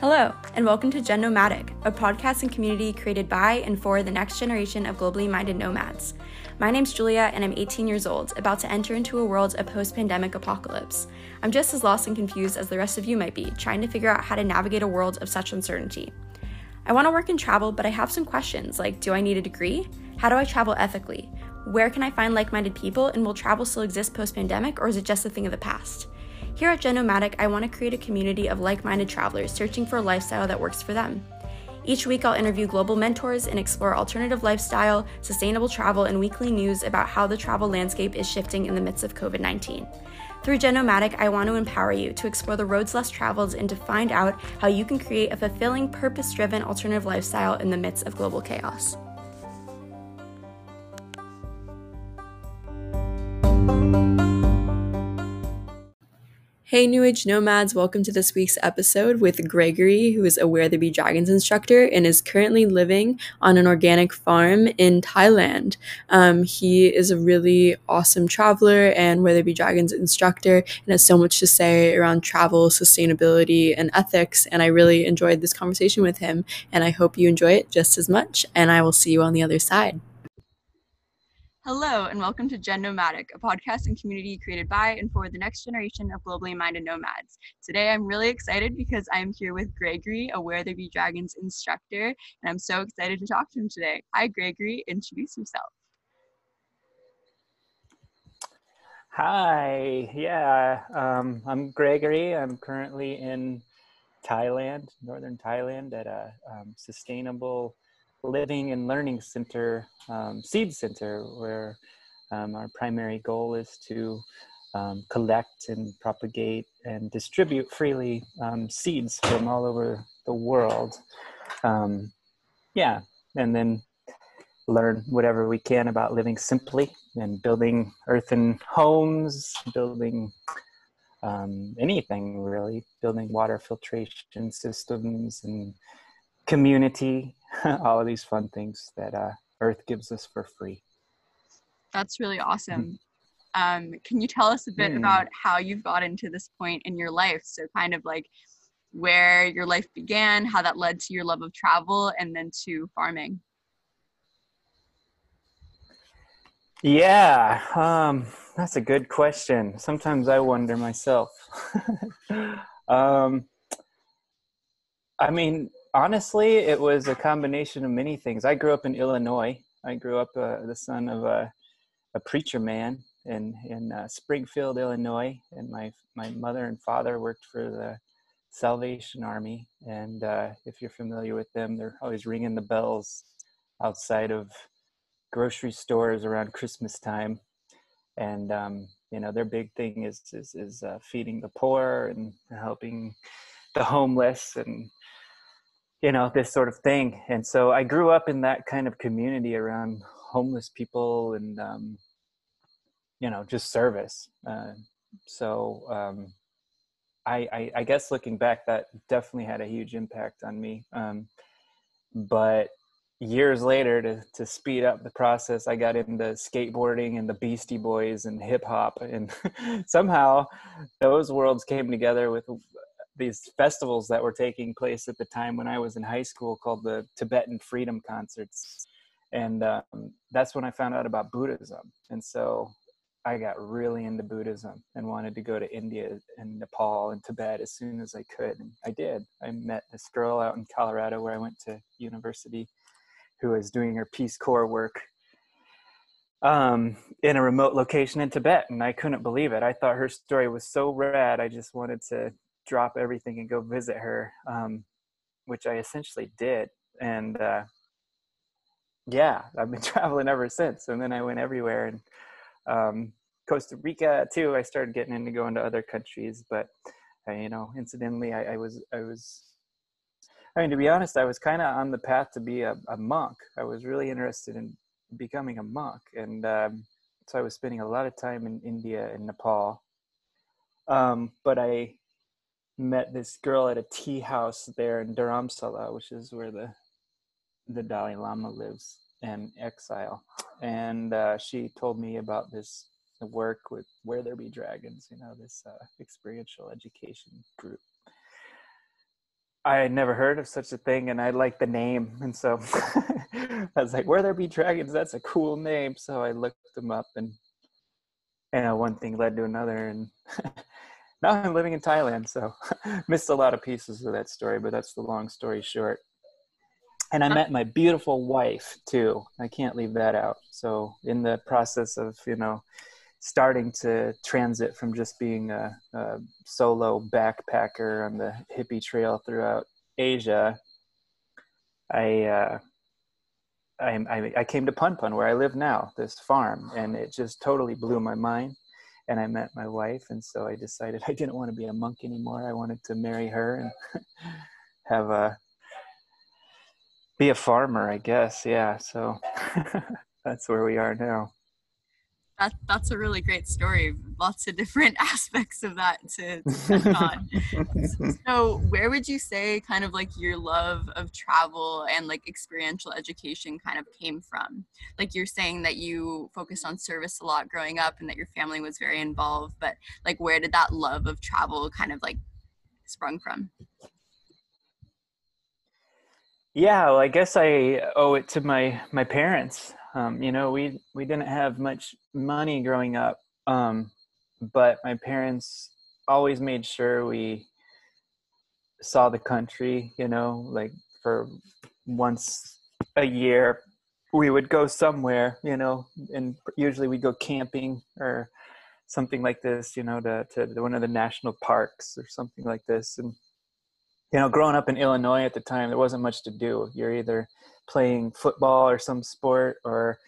Hello, and welcome to Gen Nomadic, a podcast and community created by and for the next generation of globally minded nomads. My name's Julia, and I'm 18 years old, about to enter into a world of post pandemic apocalypse. I'm just as lost and confused as the rest of you might be, trying to figure out how to navigate a world of such uncertainty. I want to work and travel, but I have some questions like Do I need a degree? How do I travel ethically? Where can I find like minded people? And will travel still exist post pandemic, or is it just a thing of the past? Here at Gen Nomadic, I want to create a community of like minded travelers searching for a lifestyle that works for them. Each week, I'll interview global mentors and explore alternative lifestyle, sustainable travel, and weekly news about how the travel landscape is shifting in the midst of COVID 19. Through Gen Nomadic, I want to empower you to explore the roads less traveled and to find out how you can create a fulfilling, purpose driven alternative lifestyle in the midst of global chaos. Hey, New Age Nomads, welcome to this week's episode with Gregory, who is a Where There Be Dragons instructor and is currently living on an organic farm in Thailand. Um, he is a really awesome traveler and Where There Be Dragons instructor and has so much to say around travel, sustainability, and ethics. And I really enjoyed this conversation with him, and I hope you enjoy it just as much. And I will see you on the other side. Hello, and welcome to Gen Nomadic, a podcast and community created by and for the next generation of globally minded nomads. Today, I'm really excited because I'm here with Gregory, a Where There Be Dragons instructor, and I'm so excited to talk to him today. Hi, Gregory. Introduce yourself. Hi, yeah, um, I'm Gregory. I'm currently in Thailand, northern Thailand, at a um, sustainable living and learning center, um, seed center, where um, our primary goal is to um, collect and propagate and distribute freely um, seeds from all over the world. Um, yeah, and then learn whatever we can about living simply and building earthen homes, building um, anything really, building water filtration systems and community all of these fun things that uh, Earth gives us for free. That's really awesome. Um, can you tell us a bit mm. about how you've gotten to this point in your life? So, kind of like where your life began, how that led to your love of travel, and then to farming. Yeah, um, that's a good question. Sometimes I wonder myself. um, I mean, honestly, it was a combination of many things. I grew up in Illinois. I grew up uh, the son of a, a preacher man in in uh, Springfield, Illinois, and my my mother and father worked for the Salvation Army. And uh, if you're familiar with them, they're always ringing the bells outside of grocery stores around Christmas time. And um, you know, their big thing is is, is uh, feeding the poor and helping the homeless and you know this sort of thing. And so i grew up in that kind of community around homeless people and um, you know just service. Uh, so um, I, I, I guess looking back that definitely had a huge impact on me. Um, but years later to, to speed up the process i got into skateboarding and the beastie boys and hip hop. And somehow those worlds came together with these festivals that were taking place at the time when I was in high school called the Tibetan Freedom Concerts. And um, that's when I found out about Buddhism. And so I got really into Buddhism and wanted to go to India and Nepal and Tibet as soon as I could. And I did. I met this girl out in Colorado where I went to university who was doing her Peace Corps work um, in a remote location in Tibet. And I couldn't believe it. I thought her story was so rad. I just wanted to drop everything and go visit her, um, which I essentially did. And uh, yeah, I've been traveling ever since. And then I went everywhere and um, Costa Rica too. I started getting into going to other countries, but uh, you know, incidentally, I, I, was I was. I mean, to be honest, I was kind of on the path to be a, a, monk. I was really interested in becoming a monk, and um, so I was spending a lot of time in India and Nepal. Um, but I met this girl at a tea house there in Dharamsala, which is where the the Dalai Lama lives in exile, and uh, she told me about this work with Where There Be Dragons, you know, this uh, experiential education group. I had never heard of such a thing, and I liked the name, and so I was like, "Where there be dragons? That's a cool name." So I looked them up, and know, one thing led to another, and now I'm living in Thailand. So missed a lot of pieces of that story, but that's the long story short. And I met my beautiful wife too. I can't leave that out. So in the process of you know starting to transit from just being a, a solo backpacker on the hippie trail throughout Asia, I, uh, I, I, I came to Pun Pun where I live now, this farm, and it just totally blew my mind. And I met my wife, and so I decided I didn't want to be a monk anymore. I wanted to marry her and have a be a farmer, I guess. Yeah, so that's where we are now that that's a really great story. Lots of different aspects of that to, to on. so, where would you say kind of like your love of travel and like experiential education kind of came from? Like you're saying that you focused on service a lot growing up and that your family was very involved, but like where did that love of travel kind of like sprung from? Yeah, well, I guess I owe it to my my parents. Um, you know, we we didn't have much money growing up, um, but my parents always made sure we saw the country. You know, like for once a year, we would go somewhere. You know, and usually we'd go camping or something like this. You know, to to one of the national parks or something like this, and you know, growing up in Illinois at the time, there wasn't much to do. You're either playing football or some sport or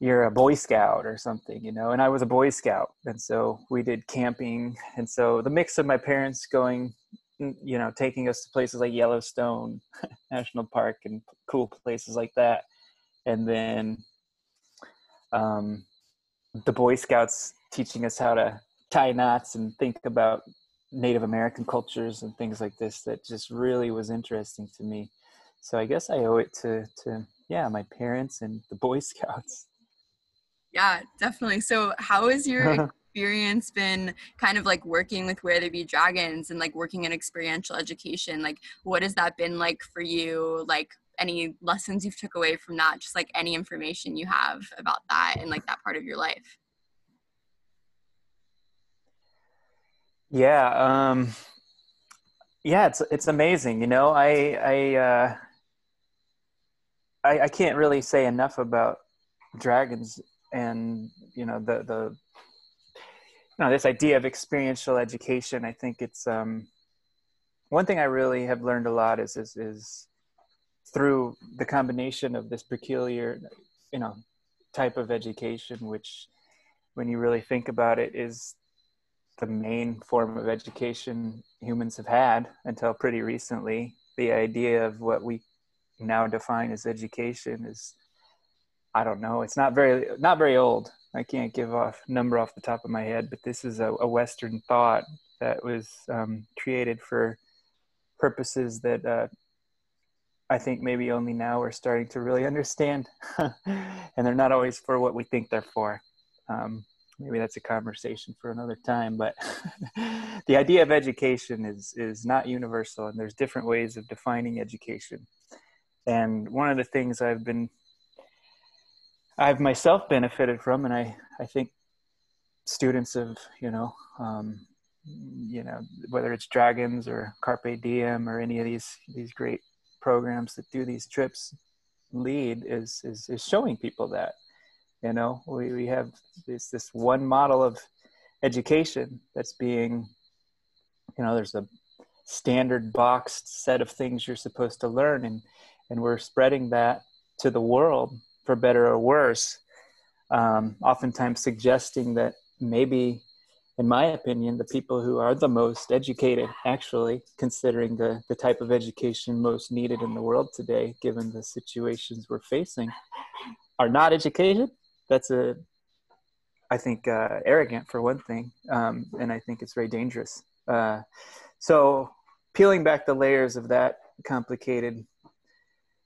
you're a boy scout or something you know? And i was a boy scout and so we did camping. And so the mix of my parents going mm, you know taking us to places like yellowstone national park and cool places like that. And then um, the boy scouts teaching us how to tie knots and think about native american cultures and things like this that just really was interesting to me so I guess I owe it to to yeah my parents and the Boy Scouts. Yeah, definitely. So how has your experience been kind of like working with Where There Be Dragons and like working in experiential education? Like what has that been like for you? Like any lessons you've took away from that? Just like any information you have about that and like that part of your life. Yeah, um yeah, it's it's amazing. You know, I I uh I, I can't really say enough about dragons and you know the the you know this idea of experiential education. I think it's um, one thing I really have learned a lot is is, is through the combination of this peculiar you know type of education, which when you really think about it is the main form of education humans have had until pretty recently. The idea of what we now define as education is I don't know. It's not very not very old. I can't give off number off the top of my head, but this is a, a Western thought that was um, created for purposes that uh, I think maybe only now we're starting to really understand, and they're not always for what we think they're for. Um, maybe that's a conversation for another time. But the idea of education is is not universal, and there's different ways of defining education. And one of the things I've been, I've myself benefited from, and I, I think students of, you know, um, you know, whether it's Dragons or Carpe Diem or any of these these great programs that do these trips lead is is, is showing people that you know we, we have this this one model of education that's being you know there's a standard boxed set of things you're supposed to learn and and we're spreading that to the world for better or worse um, oftentimes suggesting that maybe in my opinion the people who are the most educated actually considering the, the type of education most needed in the world today given the situations we're facing are not educated that's a i think uh, arrogant for one thing um, and i think it's very dangerous uh, so peeling back the layers of that complicated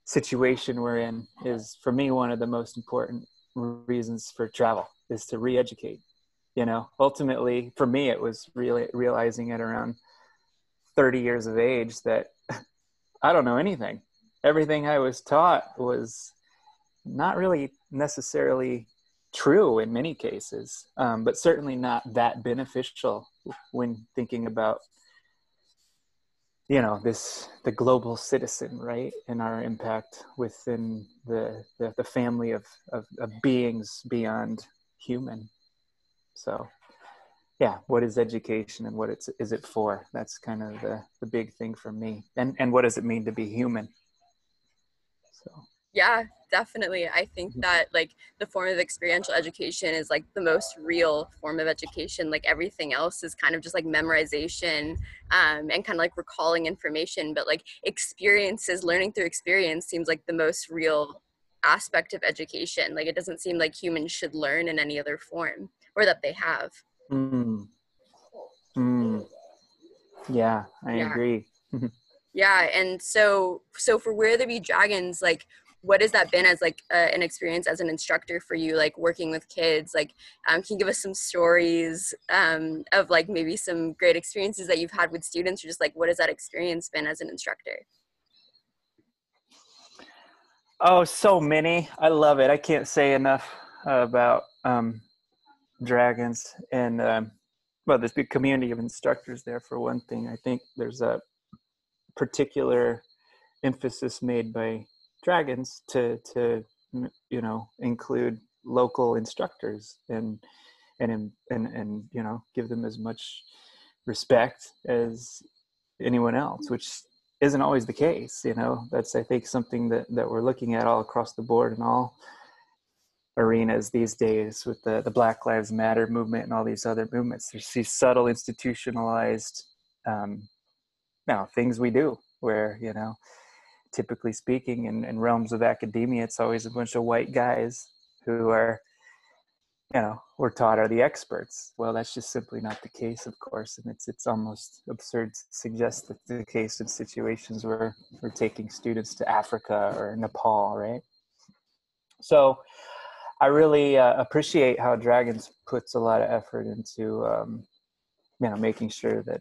situation we're in is for me one of the most important reasons for travel is to re-educate you know ultimately for me it was really realizing at around 30 years of age that I don't know anything. Everything I was taught was not really necessarily true in many cases, um, but certainly not that beneficial when thinking about you know this the global citizen right and our impact within the the, the family of, of, of beings beyond human. So yeah what is education and what it's is it for? That's kind of the the big thing for me. And and what does it mean to be human? So yeah definitely i think mm-hmm. that like the form of experiential education is like the most real form of education like everything else is kind of just like memorization um, and kind of like recalling information but like experiences learning through experience seems like the most real aspect of education like it doesn't seem like humans should learn in any other form or that they have mm. Mm. yeah i yeah. agree yeah and so so for where there be dragons like what has that been as like uh, an experience as an instructor for you like working with kids? Like um, can you give us some stories um, of like maybe some great experiences that you've had with students or just like what has that experience been as an instructor? Oh so many. I love it. I can't say enough about um, dragons and um, well there's big community of instructors there for one thing. I think there's a particular emphasis made by dragons to to you know include local instructors and and and and you know give them as much respect as anyone else which isn't always the case you know? That's i think something that that we're looking at all across the board in all arenas these days with the the black lives matter movement and all these other movements. There's these subtle institutionalized um now things we do where you know typically speaking in, in realms of academia it's always a bunch of white guys who are you know we're taught are the experts. Well that's just simply not the case of course and it's it's almost absurd to suggest that the case in situations where we're taking students to africa or nepal right? So i really uh, appreciate how dragons puts a lot of effort into um, you know making sure that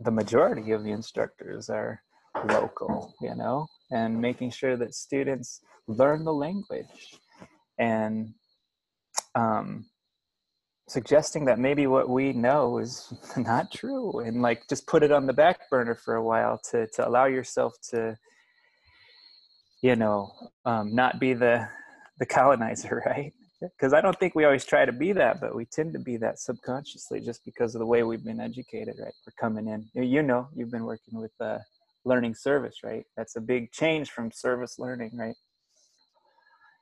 the majority of the instructors are local, you know, and making sure that students learn the language and um, suggesting that maybe what we know is not true and like just put it on the back burner for a while to, to allow yourself to, you know, um, not be the, the colonizer, right? Because I don't think we always try to be that, but we tend to be that subconsciously just because of the way we've been educated, right? We're coming in. You know, you've been working with uh, learning service, right? That's a big change from service learning, right?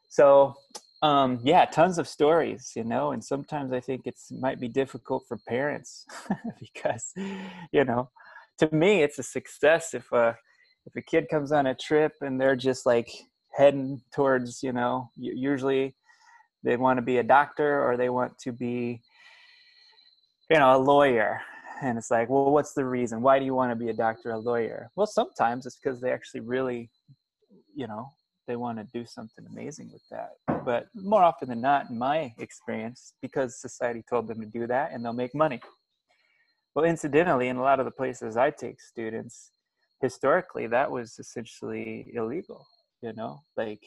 So, um, yeah, tons of stories, you know, and sometimes I think it's might be difficult for parents because, you know, to me it's a success if a if a kid comes on a trip and they're just like heading towards, you know, usually they want to be a doctor or they want to be, you know, a lawyer and it's like well what's the reason? Why do you want to be a doctor a lawyer? Well sometimes it's because they actually really you know they want to do something amazing with that. But more often than not in my experience because society told them to do that and they'll make money. Well incidentally in a lot of the places i take students historically that was essentially illegal you know? Like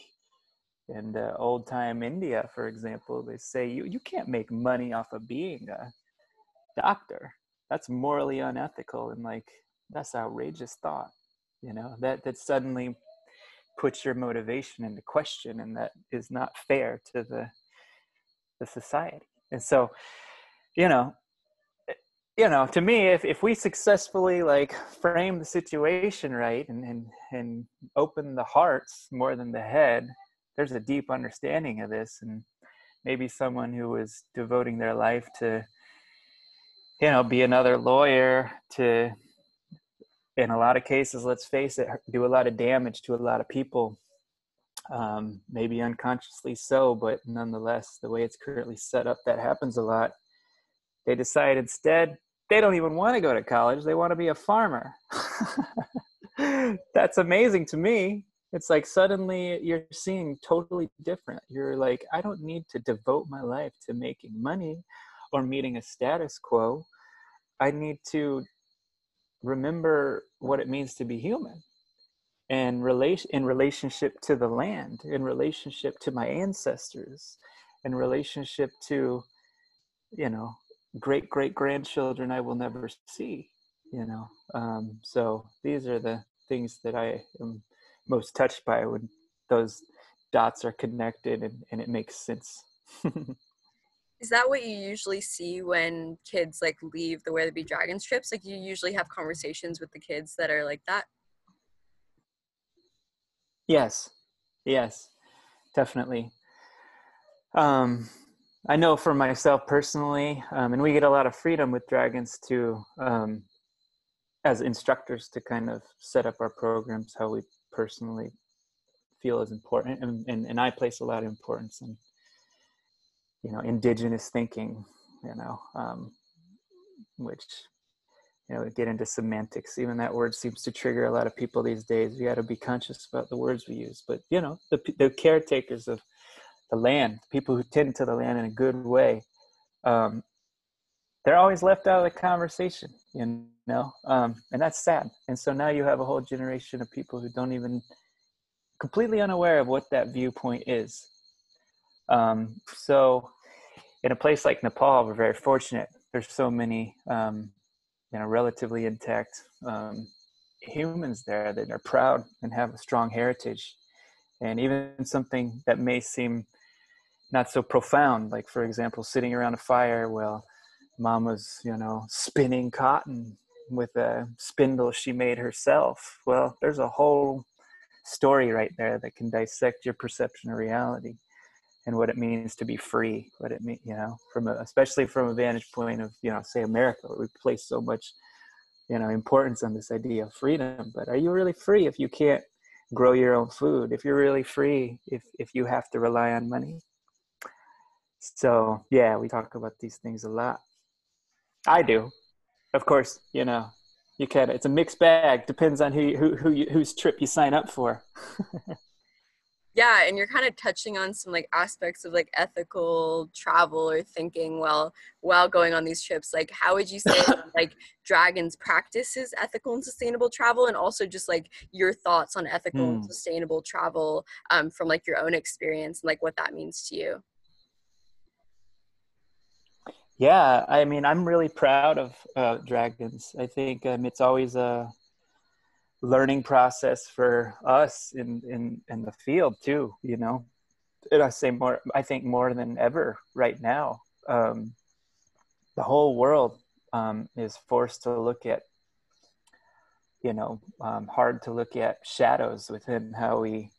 in uh, old time india for example they say you, you can't make money off of being a doctor that's morally unethical and like that's outrageous thought you know that that suddenly puts your motivation into question and that is not fair to the the society. And so you know eh, you know to me if, if we successfully like frame the situation right and, and and open the hearts more than the head there's a deep understanding of this. And maybe someone who was devoting their life to you know be another lawyer to in a lot of cases let's face it do a lot of damage to a lot of people. Um, maybe unconsciously so but nonetheless the way it's currently set up that happens a lot. They decide instead they don't even want to go to college they want to be a farmer. That's amazing to me. It's like suddenly you're seeing totally different. You're like i don't need to devote my life to making money or meeting a status quo. I need to remember what it means to be human and relation in relationship to the land in relationship to my ancestors in relationship to you know great great grandchildren i will never see you know um, so these are the things that i am most touched by when those dots are connected and, and it makes sense is that what you usually see when kids like leave the where be dragons trips? Like you usually have conversations with the kids that are like that? Yes. Yes. Definitely. Um i know for myself personally um, and we get a lot of freedom with dragons to um, as instructors to kind of set up our programs how we personally feel is important and, and, and i place a lot of importance in you know indigenous thinking you know um, which you know get into semantics. Even that word seems to trigger a lot of people these days. We got to be conscious about the words we use. But you know the, the caretakers of the land people who tend to the land in a good way um, they're always left out of the conversation you know? Um, and that's sad. And so now you have a whole generation of people who don't even completely unaware of what that viewpoint is um, so in a place like nepal we're very fortunate. There's so many um, you know relatively intact um, humans there that are proud and have a strong heritage. And even something that may seem not so profound like for example sitting around a fire while mom was you know spinning cotton with a spindle she made herself. Well there's a whole story right there that can dissect your perception of reality and what it means to be free what it mean you know from a, especially from a vantage point of you know say america we place so much you know importance on this idea of freedom. But are you really free if you can't grow your own food? If you're really free if if you have to rely on money? So yeah we talk about these things a lot. I do. Of course you know you can it's a mixed bag. Depends on who who, who you, whose trip you sign up for yeah and you're kind of touching on some like aspects of like ethical travel or thinking while while going on these trips like how would you say like dragons practices ethical and sustainable travel and also just like your thoughts on ethical mm. and hmm. sustainable travel um, from like your own experience and like what that means to you yeah i mean i'm really proud of uh, dragons i think um, it's always a learning process for us in in in the field too you know? And i say more i think more than ever right now um, the whole world um, is forced to look at you know um, hard to look at shadows within how we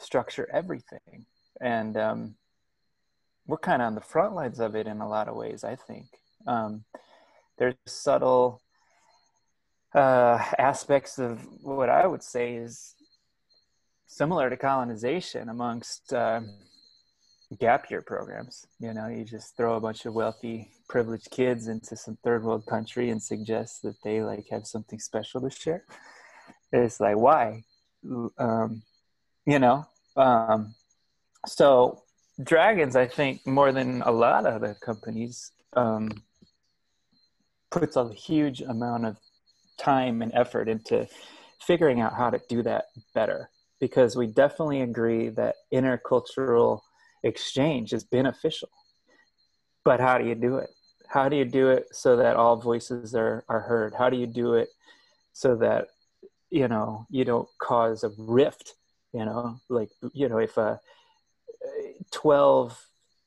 structure everything. And um, we're kind of on the front lines of it in a lot of ways i think. Um, there's subtle uh, aspects of what I would say is similar to colonization amongst uh, gap year programs. You know, you just throw a bunch of wealthy, privileged kids into some third world country and suggest that they like have something special to share. It's like why, um, you know. Um, so dragons, I think, more than a lot of other companies, um, puts a huge amount of time and effort into figuring out how to do that better because we definitely agree that intercultural exchange is beneficial. But how do you do it? How do you do it so that all voices are, are heard? How do you do it so that you know you don't cause a rift? You know, like you know, if a 12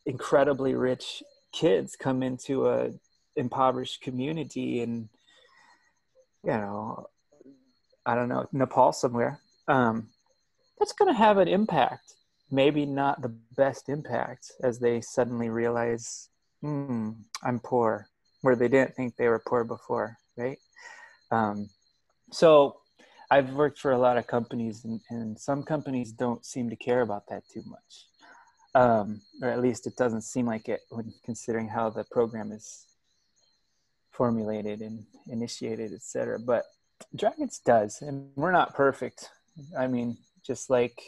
incredibly rich kids come into a impoverished community and you know, I don't know, Nepal somewhere, um, that's going to have an impact. Maybe not the best impact as they suddenly realize, hmm, I'm poor, where they didn't think they were poor before, right? Um, so I've worked for a lot of companies, and, and, some companies don't seem to care about that too much. Um, or at least it doesn't seem like it when considering how the program is formulated and initiated, etc. But Dragons does, and we're not perfect. I mean, just like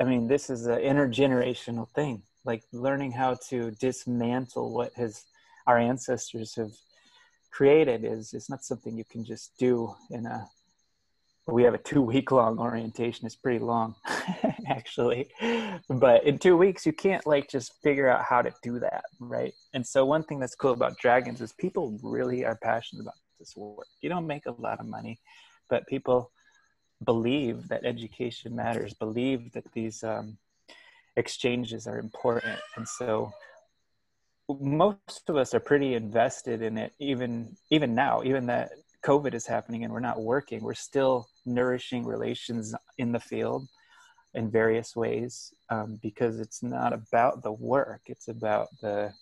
I mean, this is an intergenerational thing. Like learning how to dismantle what has our ancestors have created is is not something you can just do in a we have a two week long orientation. It's pretty long actually. But in two weeks you can't like just figure out how to do that right? And so one thing that's cool about dragons is people really are passionate about this work. You don't make a lot of money but people believe that education matters believe that these um, exchanges are important. And so most of us are pretty invested in it even even now even that covid is happening and we're not working we're still nourishing relations in the field in various ways um, because it's not about the work it's about the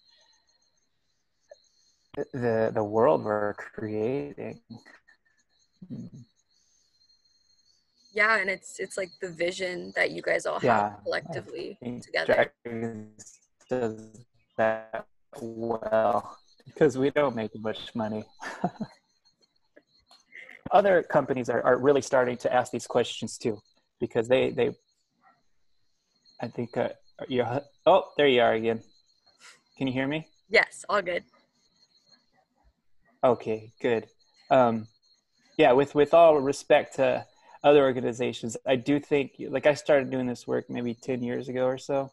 the the world we're creating. Yeah and it's it's like the vision that you guys all yeah, have collectively together. does that well because we don't make much money other companies are, are really starting to ask these questions too because they they i think uh, you're oh there you are again. Can you hear me? Yes all good. Okay good. Um yeah with with all respect to other organizations i do think like i started doing this work maybe 10 years ago or so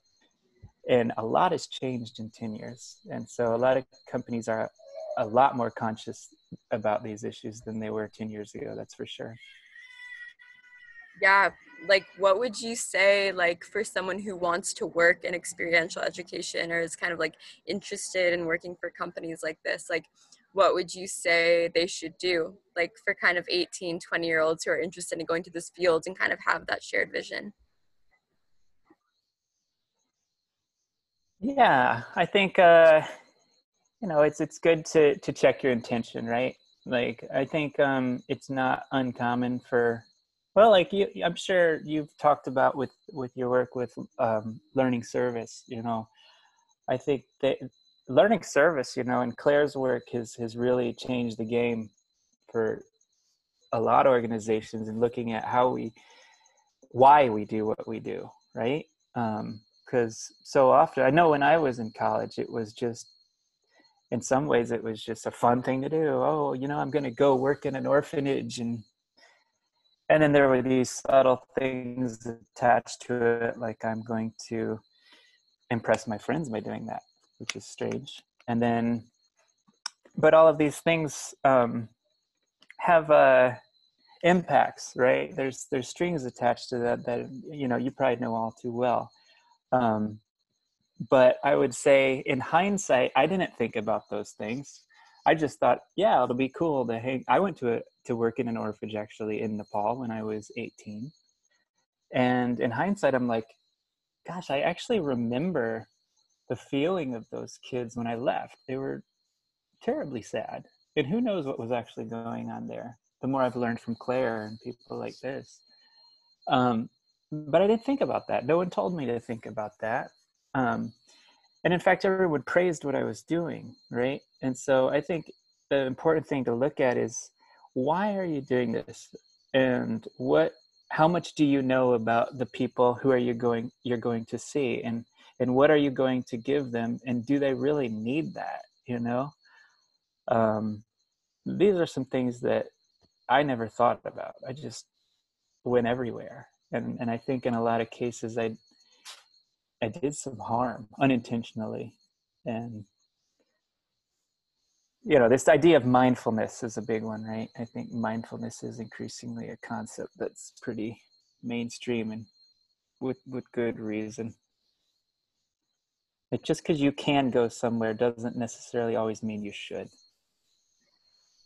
and a lot has changed in 10 years. And so a lot of companies are a lot more conscious about these issues than they were 10 years ago that's for sure. Yeah like what would you say like for someone who wants to work in experiential education or is kind of like interested in working for companies like this like what would you say they should do like for kind of 18 20 year olds who are interested in going to this field and kind of have that shared vision? Yeah i think uh you know it's it's good to to check your intention right? Like i think um it's not uncommon for well like you i'm sure you've talked about with with your work with um learning service you know. I think that learning service you know and claire's work has has really changed the game for a lot of organizations and looking at how we why we do what we do right? Um because so often i know when i was in college it was just in some ways it was just a fun thing to do. Oh you know i'm going to go work in an orphanage and and then there were these subtle things attached to it like i'm going to impress my friends by doing that which is strange. And then but all of these things um, have uh, impacts right? There's there's strings attached to that that you know you probably know all too well. Um, but I would say in hindsight, I didn't think about those things. I just thought, yeah, it'll be cool to hang. I went to a, to work in an orphanage actually in Nepal when I was 18. And in hindsight, I'm like, gosh, I actually remember the feeling of those kids when I left. They were terribly sad. And who knows what was actually going on there. The more I've learned from Claire and people like this. Um, but I didn't think about that. No one told me to think about that. Um, and in fact, everyone praised what I was doing, right? And so I think the important thing to look at is why are you doing this, and what, how much do you know about the people who are you going you're going to see, and and what are you going to give them, and do they really need that? You know, um, these are some things that I never thought about. I just went everywhere, and and I think in a lot of cases I I did some harm unintentionally. And, you know, this idea of mindfulness is a big one, right? I think mindfulness is increasingly a concept that's pretty mainstream and with, with good reason. Like just because you can go somewhere doesn't necessarily always mean you should.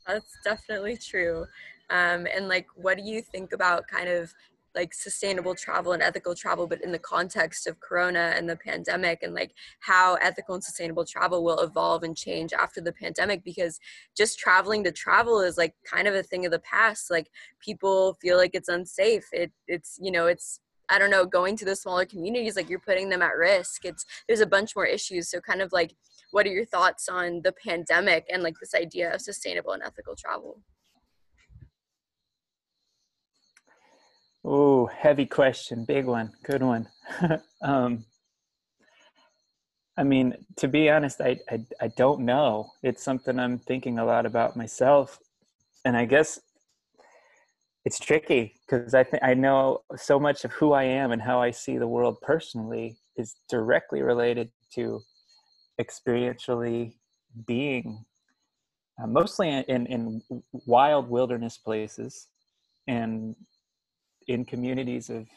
That's definitely true. Um, and like, what do you think about kind of like sustainable travel and ethical travel but in the context of corona and the pandemic and like how ethical and sustainable travel will evolve and change after the pandemic because just traveling to travel is like kind of a thing of the past like people feel like it's unsafe it it's you know it's I don't know, going to the smaller communities, like you're putting them at risk. It's there's a bunch more issues. So kind of like what are your thoughts on the pandemic and like this idea of sustainable and ethical travel? Oh, heavy question, big one, good one. um, I mean, to be honest, I, I, I don't know. It's something I'm thinking a lot about myself, and I guess it's tricky because I think I know so much of who I am and how I see the world personally is directly related to experientially being uh, mostly in, in wild wilderness places and in communities of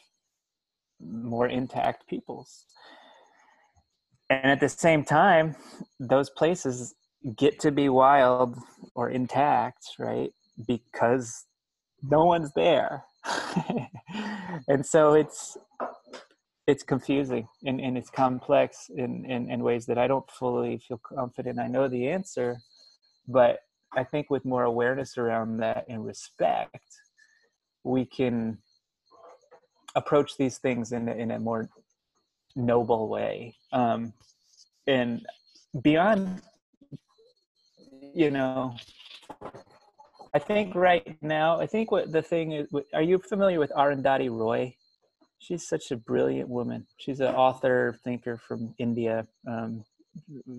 more intact peoples. And at the same time those places get to be wild or intact right? Because no one's there. And so it's it's confusing and, and it's complex in, in, in ways that i don't fully feel confident i know the answer. But i think with more awareness around that and respect we can approach these things in, in a more noble way. Um, and beyond you know i think right now i think what the thing is are you familiar with arundhati roy? She's such a brilliant woman. She's an author thinker from india. Um,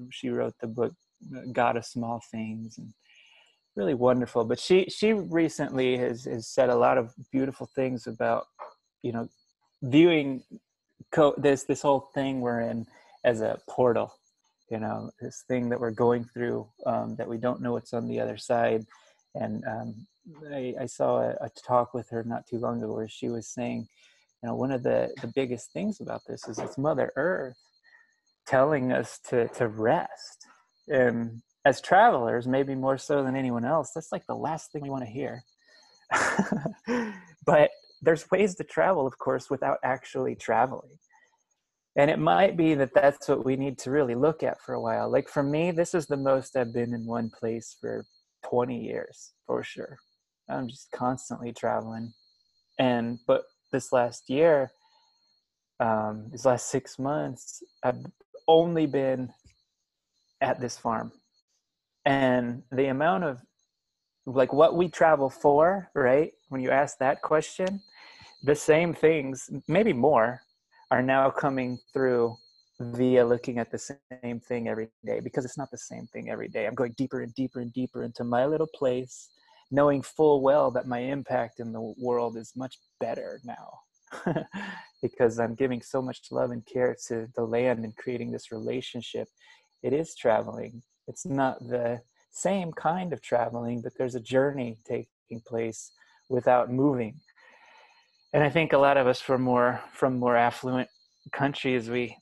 she wrote the book god of small things and really wonderful. But she she recently has, has said a lot of beautiful things about you know viewing co- this this whole thing we're in as a portal you know this thing that we're going through um, that we don't know what's on the other side. And um, I, I, saw a, a, talk with her not too long ago where she was saying you know one of the the biggest things about this is it's mother earth telling us to to rest. And as travelers maybe more so than anyone else that's like the last thing we want to hear. But there's ways to travel of course without actually traveling. And it might be that that's what we need to really look at for a while. Like for me this is the most i've been in one place for 20 years for sure. I'm just constantly traveling. And but this last year um these last six months i've only been at this farm. And the amount of like what we travel for right? When you ask that question the same things maybe more are now coming through via looking at the same thing every day because it's not the same thing every day. I'm going deeper and deeper and deeper into my little place, knowing full well that my impact in the world is much better now because I'm giving so much love and care to the land and creating this relationship. It is traveling. It's not the same kind of traveling, but there's a journey taking place without moving and I think a lot of us from more from more affluent countries, we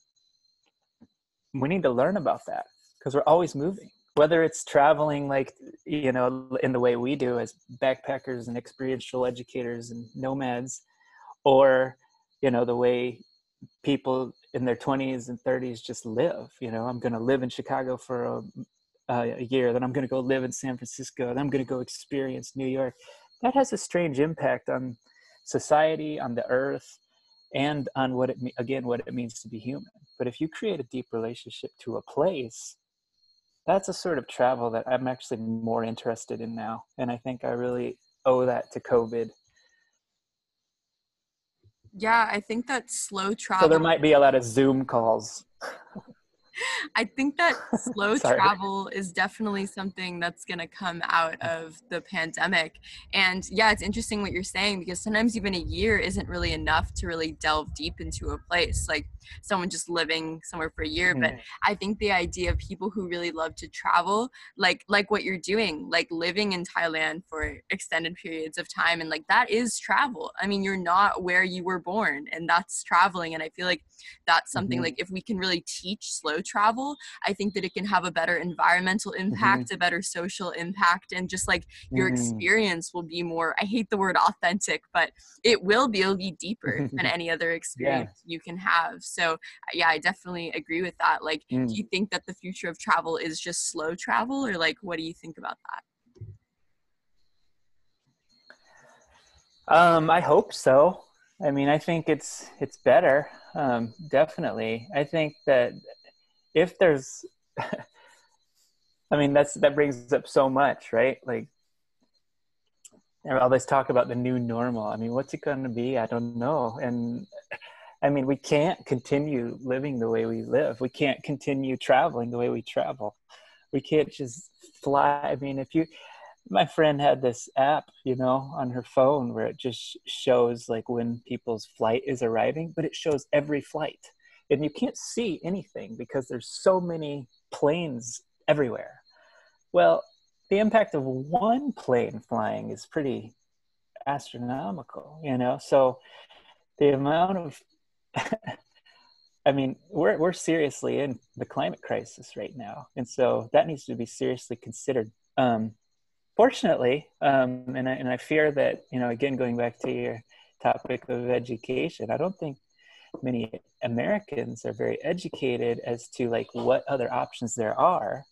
we need to learn about that because we're always moving. Whether it's traveling, like you know, in the way we do as backpackers and experiential educators and nomads, or you know, the way people in their 20s and 30s just live. You know, I'm going to live in Chicago for a, a year, then I'm going to go live in San Francisco, then I'm going to go experience New York. That has a strange impact on society, on the earth, and on what it again what it means to be human. But if you create a deep relationship to a place, that's a sort of travel that I'm actually more interested in now, and I think I really owe that to COVID. Yeah, I think that slow travel. So there might be a lot of Zoom calls. I think that slow travel is definitely something that's going to come out uh-huh. of the pandemic. And yeah, it's interesting what you're saying because sometimes even a year isn't really enough to really delve deep into a place. Like someone just living somewhere for a year, mm. but I think the idea of people who really love to travel, like like what you're doing, like living in Thailand for extended periods of time and like that is travel. I mean, you're not where you were born and that's traveling and I feel like that's something mm-hmm. like if we can really teach slow travel, I think that it can have a better environmental impact, mm-hmm. a better social impact, and just like your mm-hmm. experience will be more, I hate the word authentic, but it will be, it'll be deeper than any other experience yeah. you can have. So, yeah, I definitely agree with that. Like, mm. do you think that the future of travel is just slow travel, or like, what do you think about that? Um, I hope so. I mean, I think it's it's better. Um, definitely. I think that if there's, I mean, that's that brings up so much, right? Like, all this talk about the new normal. I mean, what's it going to be? I don't know. And I mean, we can't continue living the way we live. We can't continue traveling the way we travel. We can't just fly. I mean, if you, my friend had this app, you know, on her phone where it just shows like when people's flight is arriving, but it shows every flight. And you can't see anything because there's so many planes everywhere. Well, the impact of one plane flying is pretty astronomical, you know? So the amount of I mean, we're we're seriously in the climate crisis right now, and so that needs to be seriously considered. Um, fortunately, um, and I, and I fear that you know, again, going back to your topic of education, I don't think many Americans are very educated as to like what other options there are.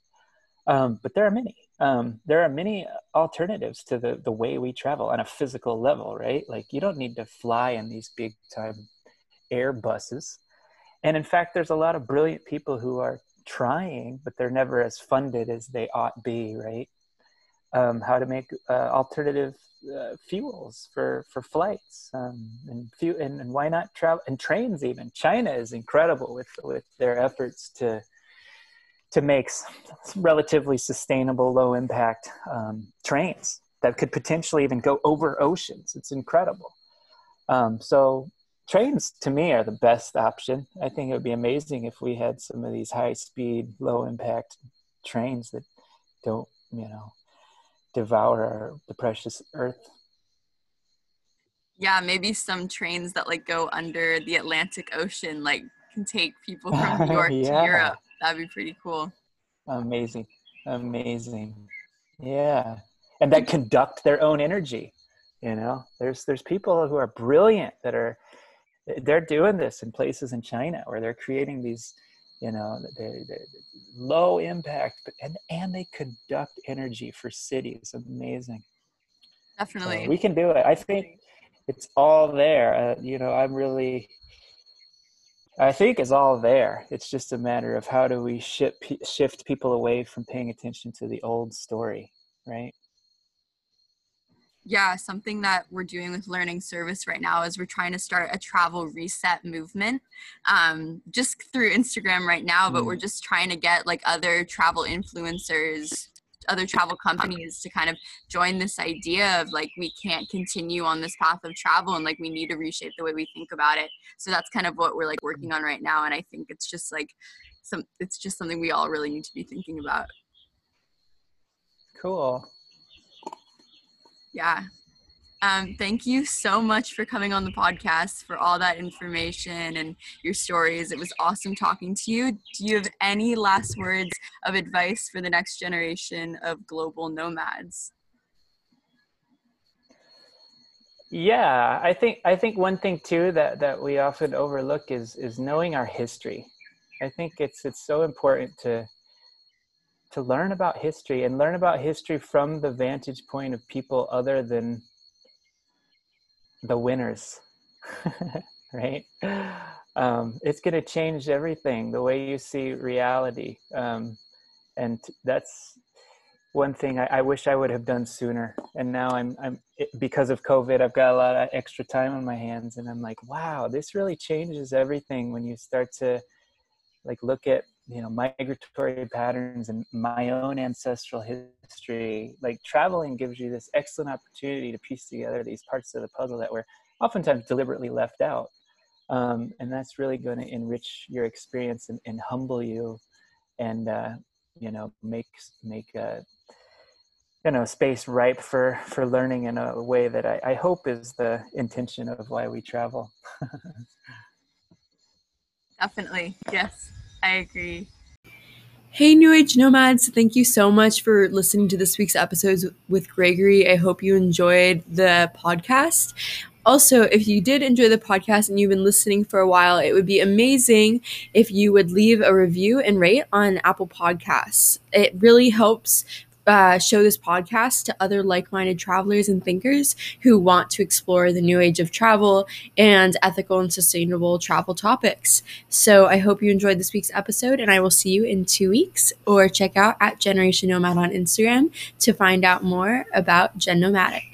Um, but there are many. Um, there are many alternatives to the the way we travel on a physical level, right? Like you don't need to fly in these big time air buses. And in fact, there's a lot of brilliant people who are trying, but they're never as funded as they ought to be, right? Um, how to make uh, alternative uh, fuels for for flights um, and, few, and and why not travel and trains even china is incredible with with their efforts to to make relatively sustainable low impact um, trains that could potentially even go over oceans it's incredible um, so trains to me are the best option. I think it would be amazing if we had some of these high speed, low impact trains that don't, you know, devour our, the precious earth. Yeah, maybe some trains that like go under the Atlantic Ocean, like can take people from New York yeah. to Europe. That'd be pretty cool. Amazing. Amazing. Yeah. And that conduct their own energy. You know, there's there's people who are brilliant that are they're doing this in places in China where they're creating these, you know, they, they, low impact, but and and they conduct energy for cities. Amazing. Definitely, so we can do it. I think it's all there. Uh, you know, I'm really. I think it's all there. It's just a matter of how do we shift shift people away from paying attention to the old story, right? Yeah, something that we're doing with Learning Service right now is we're trying to start a travel reset movement um, just through Instagram right now, but we're mm. just trying to get like other travel influencers other travel companies to kind of join this idea of like we can't continue on this path of travel and like we need to reshape the way we think about it. So that's kind of what we're like working on right now and i think it's just like some it's just something we all really need to be thinking about. Cool yeah. Um, thank you so much for coming on the podcast for all that information and your stories. It was awesome talking to you. Do you have any last words of advice for the next generation of global nomads? Yeah, I think I think one thing too that that we often overlook is is knowing our history. I think it's it's so important to to learn about history and learn about history from the vantage point of people other than the winners right? Um, it's going to change everything the way you see reality. Um, and that's one thing I, I, wish i would have done sooner. And now i'm i'm it, because of covid i've got a lot of extra time on my hands and i'm like wow this really changes everything when you start to like look at you know migratory patterns and my own ancestral history like traveling gives you this excellent opportunity to piece together these parts of the puzzle that were oftentimes deliberately left out. Um, and that's really going to enrich your experience and, and humble you and uh, you know make make a you know space ripe for for learning in a way that I, I hope is the intention of why we travel. Definitely yes I agree. Hey, New Age Nomads, thank you so much for listening to this week's episodes with Gregory. I hope you enjoyed the podcast. Also, if you did enjoy the podcast and you've been listening for a while, it would be amazing if you would leave a review and rate on Apple Podcasts. It really helps uh, show this podcast to other like minded travelers and thinkers who want to explore the new age of travel and ethical and sustainable travel topics. So I hope you enjoyed this week's episode, and I will see you in two weeks. Or check out at Generation Nomad on Instagram to find out more about Gen Nomadic.